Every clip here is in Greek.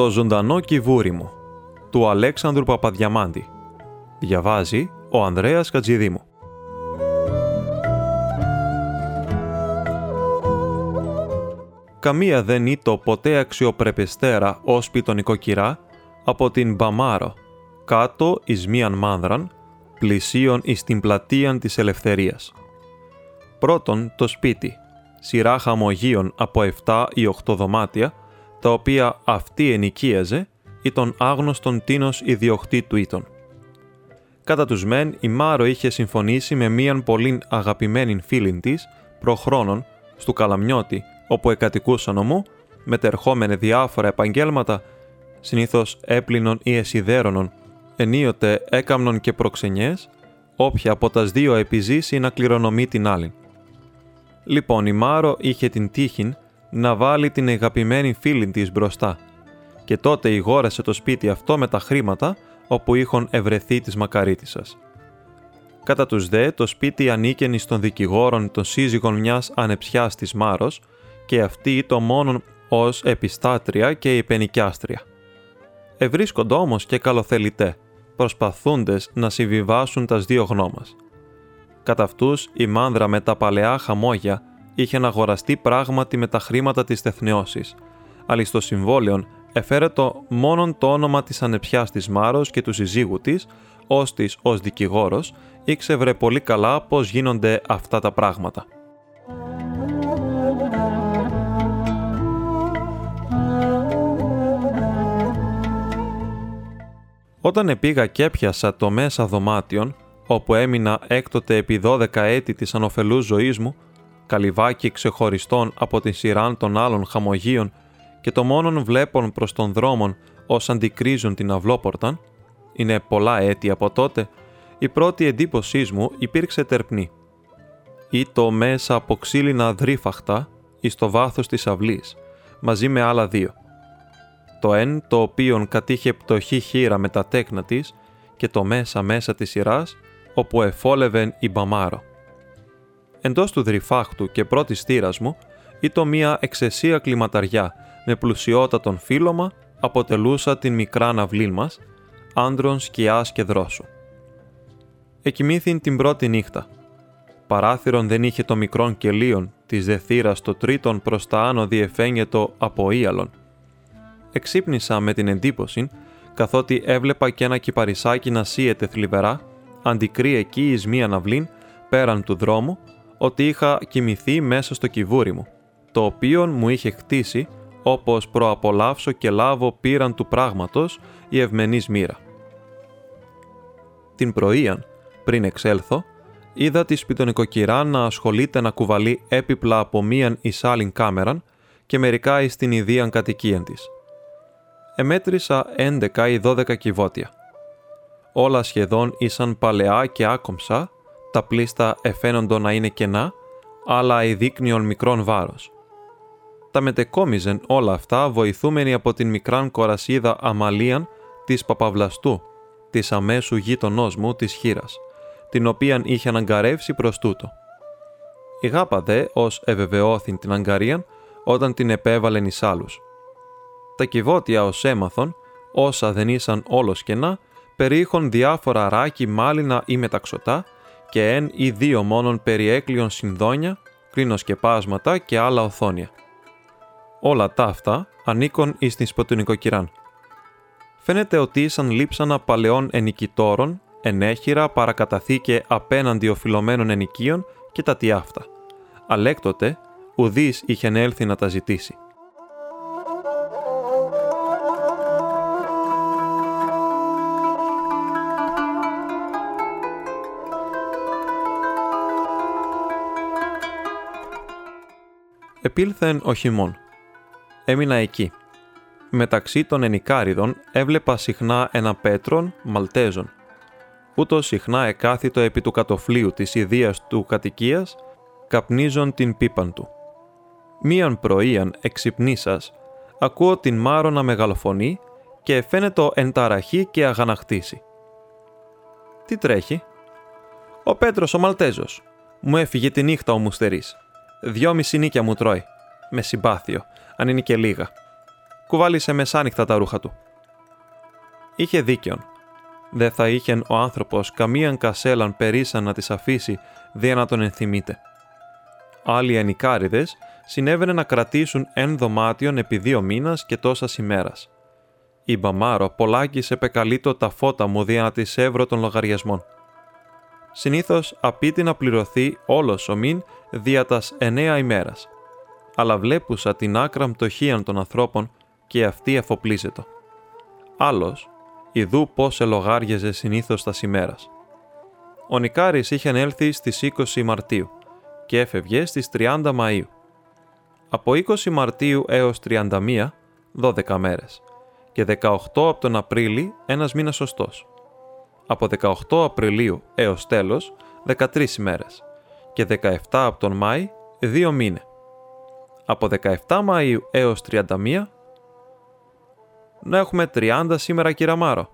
Το ζωντανό κυβούρι μου του Αλέξανδρου Παπαδιαμάντη Διαβάζει ο Ανδρέας Κατζηδήμου Καμία δεν ήτο ποτέ αξιοπρεπεστέρα ως πιτονικοκυρά από την Μπαμάρο, κάτω εις μίαν μάνδραν, πλησίον εις την πλατείαν της ελευθερίας. Πρώτον, το σπίτι, σειρά χαμογείων από 7 ή 8 δωμάτια, τα οποία αυτή ενοικίαζε ή τον άγνωστον τίνος ιδιοκτή του ήτον. Κατά τους μεν, η Μάρο είχε συμφωνήσει με μίαν πολύ αγαπημένη φίλην της, προχρόνων, στου Καλαμιώτη, όπου εκατοικούσαν ομού, μετερχόμενε διάφορα επαγγέλματα, συνήθως έπλυνων ή εσιδέρωνων, ενίοτε έκαμνων και προξενιές, όποια από τας δύο επιζήσει να κληρονομεί την άλλη. Λοιπόν, η Μάρο είχε την τύχη να βάλει την αγαπημένη φίλη της μπροστά και τότε ηγόρασε το σπίτι αυτό με τα χρήματα όπου είχαν ευρεθεί της μακαρίτισσας. Κατά τους δε, το σπίτι ανήκαινε στον δικηγόρων των σύζυγων μιας ανεψιάς της Μάρος και αυτή το μόνον ως επιστάτρια και υπενικιάστρια. Ευρίσκονται όμως και καλοθελητέ, προσπαθούντες να συμβιβάσουν τα δύο γνώμας. Κατά αυτούς η μάνδρα με τα παλαιά χαμόγια είχε να αγοραστεί πράγματι με τα χρήματα της τεθνεώσης, αλλά στο συμβόλαιο εφέρε το μόνον το όνομα της ανεψιάς της Μάρος και του συζύγου της, ως της ως δικηγόρος, ήξευρε πολύ καλά πώς γίνονται αυτά τα πράγματα. Όταν επήγα και έπιασα το μέσα δωμάτιον, όπου έμεινα έκτοτε επί 12 έτη της ανοφελούς ζωής μου, καλυβάκι ξεχωριστών από την σειράν των άλλων χαμογείων και το μόνον βλέπον προς τον δρόμον ως αντικρίζουν την αυλόπορταν, είναι πολλά έτη από τότε, η πρώτη εντύπωσής μου υπήρξε τερπνή. Ή το μέσα από ξύλινα δρύφαχτα ή στο βάθος της αυλής, μαζί με άλλα δύο. Το εν το οποίον κατήχε πτωχή χείρα με τα τέκνα της και το μέσα μέσα της σειράς, όπου εφόλευεν η Μπαμάρο. Εντός του δρυφάχτου και πρώτης θύρας μου, ήταν μία εξαισία κλιματαριά με πλουσιότατον φύλλωμα αποτελούσα την μικρά ναυλή μας, άντρων σκιάς και δρόσου. Εκοιμήθην την πρώτη νύχτα. Παράθυρον δεν είχε το μικρόν κελίον της δεθύρας το τρίτον προς τα άνω διεφαίνεται από ίαλον. Εξύπνησα με την εντύπωση, καθότι έβλεπα και ένα κυπαρισάκι να σύεται θλιβερά, αντικρύ εκεί εις μία ναυλήν, πέραν του δρόμου, ότι είχα κοιμηθεί μέσα στο κιβούρι μου, το οποίο μου είχε χτίσει όπως προαπολαύσω και λάβω πήραν του πράγματος η ευμενής μοίρα. Την πρωίαν, πριν εξέλθω, είδα τη σπιτονικοκυρά να ασχολείται να κουβαλεί έπιπλα από μίαν εις άλλην κάμεραν και μερικά εις την ιδίαν κατοικίαν της. Εμέτρησα 11 ή 12 κυβότια. Όλα σχεδόν ήσαν παλαιά και άκομψα, τα πλήστα εφαίνοντο να είναι κενά, αλλά η δείκνιον μικρών βάρος τα μετεκόμιζεν όλα αυτά βοηθούμενοι από την μικράν κορασίδα Αμαλίαν της Παπαβλαστού, της αμέσου γείτονός μου της Χήρας, την οποίαν είχε αναγκαρεύσει προς τούτο. Η γάπα δε ως ευεβαιώθην την αγκαρίαν όταν την επέβαλεν εις άλλους. Τα κυβότια ως έμαθον, όσα δεν ήσαν όλος κενά, περίχων διάφορα ράκι μάλινα ή μεταξωτά και εν ή δύο μόνον περιέκλειον συνδόνια, κλίνοσκεπάσματα και άλλα οθόνια όλα τα αυτά ανήκουν εις την σποτινικοκυράν. Φαίνεται ότι ήσαν λείψανα παλαιών ενοικητόρων, ενέχειρα παρακαταθήκε απέναντι οφειλωμένων ενοικίων και τα τι αυτά. Αλέκτοτε, ουδής είχε έλθει να τα ζητήσει. Επήλθεν ο χειμών έμεινα εκεί. Μεταξύ των ενικάριδων έβλεπα συχνά ένα πέτρον Μαλτέζων. Ούτως συχνά εκάθιτο επί του κατοφλίου της ιδίας του κατοικίας, καπνίζον την πίπαν του. Μίαν πρωίαν εξυπνήσας, ακούω την Μάρο να μεγαλοφωνεί και φαίνεται ενταραχή και αγαναχτήσει. Τι τρέχει; Ο Πέτρος ο Μαλτέζος. Μου έφυγε τη νύχτα ο Μουστερής. Δυόμιση νίκια μου τρώει. Με συμπάθειο αν είναι και λίγα. κουβάλισε μεσάνυχτα τα ρούχα του. Είχε δίκαιον. Δεν θα είχε ο άνθρωπος καμίαν κασέλαν περίσα να τις αφήσει δια να τον ενθυμείται. Άλλοι ενικάριδες συνέβαινε να κρατήσουν εν δωμάτιον επί δύο μήνας και τόσας ημέρας. Η Μπαμάρο πολλάκις επεκαλείτο τα φώτα μου δια να της έβρω των λογαριασμών. Συνήθως απίτη να πληρωθεί όλος ο μήν δια τας εννέα ημέρας. Αλλά βλέπουσα την άκρα μτωχίαν των ανθρώπων και αυτή αφοπλίζετο. Άλλος, ιδού πώς ελογάριαζε συνήθως τας ημέρας. Ο Νικάρης είχε έλθει στις 20 Μαρτίου και έφευγε στις 30 Μαΐου. Από 20 Μαρτίου έως 31, 12 μέρες και 18 από τον Απρίλη ένας μήνας σωστός. Από 18 Απριλίου έως τέλος 13 ημέρες και 17 από τον Μάη 2 μήνες. Από 17 Μαΐου έως 31 να έχουμε 30 σήμερα κυραμάρο.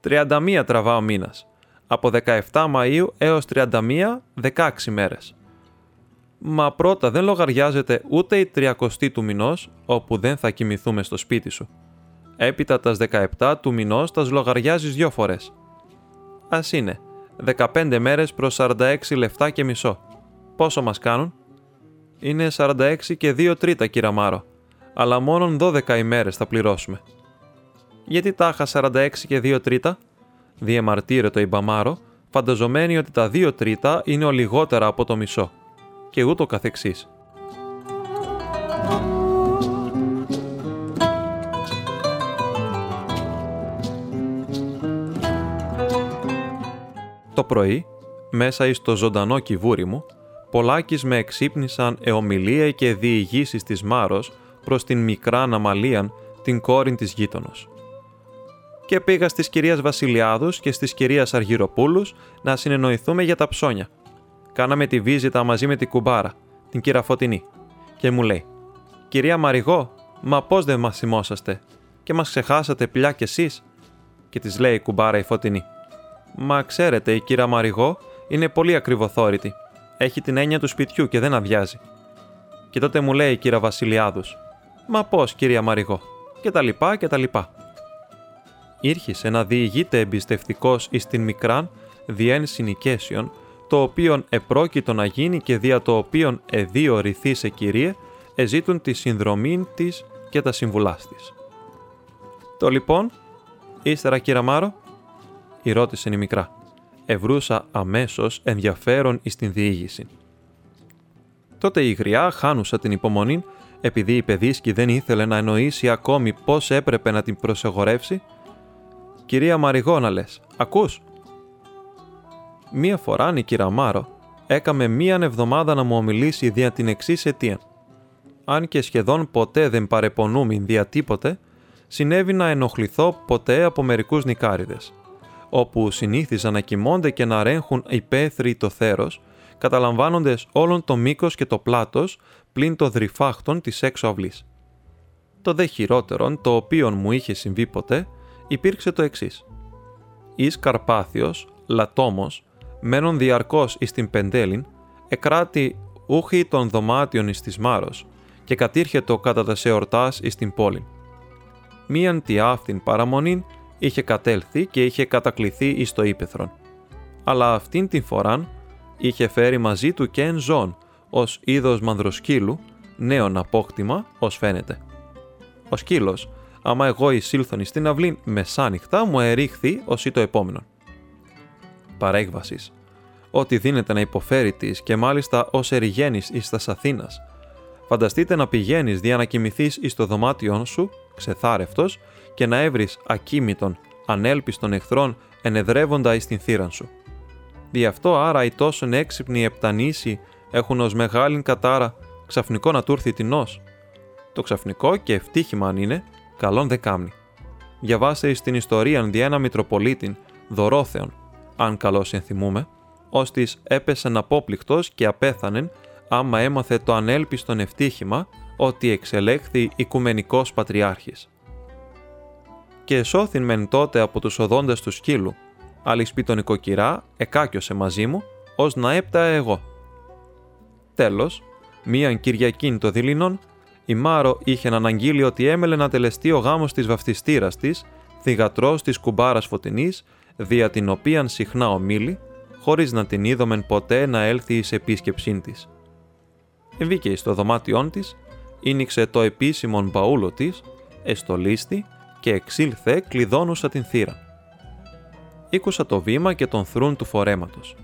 31 τραβά ο μήνας. Από 17 Μαΐου έως 31 16 μέρες. Μα πρώτα δεν λογαριάζεται ούτε η 30 του μηνός όπου δεν θα κοιμηθούμε στο σπίτι σου. Έπειτα τας 17 του μηνός τας λογαριάζεις δυο φορές. Ας είναι, 15 μέρες προς 46 λεφτά και μισό. Πόσο μας κάνουν; Είναι 46 και 2 τρίτα κύρα Μάρο, αλλά μόνον 12 ημέρες θα πληρώσουμε. Γιατί τάχα 46 και 2 τρίτα; Διεμαρτύρεται η Μπαμάρο, φανταζομένη ότι τα 2 τρίτα είναι ο λιγότερα από το μισό. Και ούτω καθεξής. Το πρωί, μέσα εις το ζωντανό κυβούρι μου, πολλάκις με εξύπνησαν εομιλία και διηγήσεις της Μάρος προς την μικρά Αναμαλίαν, την κόρη της γείτονος. Και πήγα στις κυρίας Βασιλιάδους και στις κυρίας Αργυροπούλους να συνεννοηθούμε για τα ψώνια. Κάναμε τη βίζητα μαζί με την κουμπάρα, την κύρα Φωτεινή, και μου λέει «Κυρία Μαριγό, μα πώς δεν μας θυμόσαστε και μας ξεχάσατε πια κι εσείς» και της λέει η κουμπάρα η Φωτεινή Μα ξέρετε, η κύρα Μαριγό είναι πολύ ακριβοθόρητη. Έχει την έννοια του σπιτιού και δεν αδειάζει. Και τότε μου λέει η κύρα Βασιλιάδους, Μα πώς, κυρία Μαριγό, και τα λοιπά και τα λοιπά. Ήρχισε να διηγείται εμπιστευτικός εις την μικράν διέν συνοικέσιον, το οποίον επρόκειτο να γίνει και δια το οποίον εδίο σε κυρίε, εζήτουν τη συνδρομή της και τα συμβουλάς της. Το λοιπόν, ύστερα κύρα Μάρο, η ρώτησε η μικρά. Ευρούσα αμέσως ενδιαφέρον εις την διήγηση. Τότε η γριά χάνουσα την υπομονή επειδή η παιδίσκη δεν ήθελε να εννοήσει ακόμη πώς έπρεπε να την προσεγορεύσει. «Κυρία Μαριγόνα λες, ακούς» Μία φορά η κύρα Μάρο έκαμε μίαν εβδομάδα να μου ομιλήσει δια την εξής αιτία. Αν και σχεδόν ποτέ δεν παρεπονούμαι δια τίποτε, συνέβη να ενοχληθώ ποτέ από μερικούς νικάριδες όπου συνήθιζαν να κοιμώνται και να ρέχουν υπαίθριοι το θέρος, καταλαμβάνοντες όλον το μήκος και το πλάτος πλην το δρυφάχτων της έξω αυλής. Το δε χειρότερον, το οποίο μου είχε συμβεί ποτέ, υπήρξε το εξής. Εις Καρπάθιος, λατόμος, μένον διαρκώς εις την Πεντέλην, εκράτη ούχη των δωμάτιων εις της Μάρος και κατήρχετο κατά τα σεορτάς εις την πόλη. Μίαν τη αυτήν παραμονήν είχε κατέλθει και είχε κατακληθεί εις το ύπεθρον. Αλλά αυτήν την φοράν είχε φέρει μαζί του και εν ζών, ως είδος μανδροσκύλου, νέον απόκτημα, ως φαίνεται. Ο σκύλος, άμα εγώ εισήλθον στην αυλή μεσάνυχτα, μου ερίχθη ως ή το επόμενο. Παρέγβασης. Ό,τι δίνεται να υποφέρει της και μάλιστα ως ερηγένει εις τας Αθήνας. Φανταστείτε να πηγαίνεις δια να κοιμηθείς εις το δωμάτιόν σου, ξεθάρευτος, και να έβρεις ακίμητον, ανέλπιστον εχθρών ενεδρεύοντα εις την θύραν σου. Δι' αυτό άρα οι τόσον έξυπνοι επτανήσοι έχουν ως μεγάλην κατάρα ξαφνικό να του έρθει την Το ξαφνικό και ευτύχημα αν είναι, καλόν δε κάμνη. Διαβάστε εις την ιστορία δι' ένα Μητροπολίτην, Δωρόθεων, αν καλώς ενθυμούμε, ως της έπεσεν απόπληκτος και απέθανεν άμα έμαθε το ανέλπιστον ευτύχημα ότι εξελέχθη οικουμενικός πατριάρχης και εσώθην μεν τότε από τους οδόντες του σκύλου, αλλά εις τον οικοκυρά εκάκιωσε μαζί μου, ως να έπτα εγώ. Τέλος, μίαν Κυριακήν το δειλινόν, Η Μάρο είχε αναγγείλει ότι έμελε να τελεστεί ο γάμος της βαφτιστήρας της, θυγατρός της κουμπάρας φωτεινής, δια την οποίαν συχνά ομίλη, χωρίς να την είδομεν ποτέ να έλθει εις επίσκεψή της. Εμβήκε στο δωμάτιόν της, ίνιξε το επίσημον μπαούλο της, εστολίστη και εξήλθε κλειδώνουσα την θύρα. Ήκουσα το βήμα και τον θρούν του φορέματος.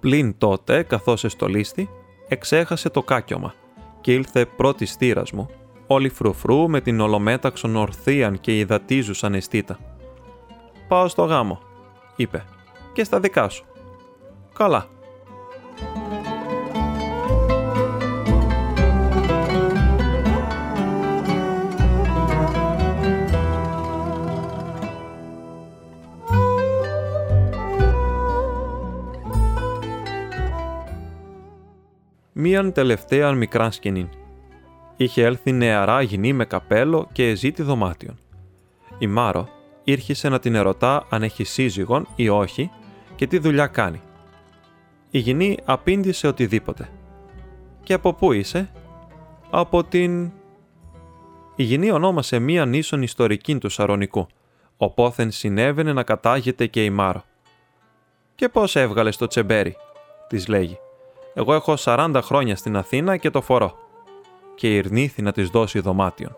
Πλην τότε, καθώς εστολίστη, εξέχασε το κάκιωμα και ήλθε πρώτη θύρας μου, όλη φρουφρού με την ολομέταξον ορθίαν και υδατίζουσαν αισθήτα. «Πάω στο γάμο», είπε, «και στα δικά σου». «Καλά», μίαν τελευταία μικρά σκηνή. Είχε έλθει νεαρά γυνή με καπέλο και ζήτη δωμάτιον. Η Μάρο ήρχισε να την ερωτά αν έχει σύζυγον ή όχι και τι δουλειά κάνει. Η γυνή απήντησε οτιδήποτε. «Και από πού είσαι» «Από την...» Η γυνή ονόμασε μία νήσον ιστορική του Σαρονικού, οπόθεν συνέβαινε να κατάγεται και η Μάρο. «Και πώς έβγαλες το τσεμπέρι» της λέγει. Εγώ έχω 40 χρόνια στην Αθήνα και το φορώ. Και ηρνήθη να της δώσει δωμάτιον.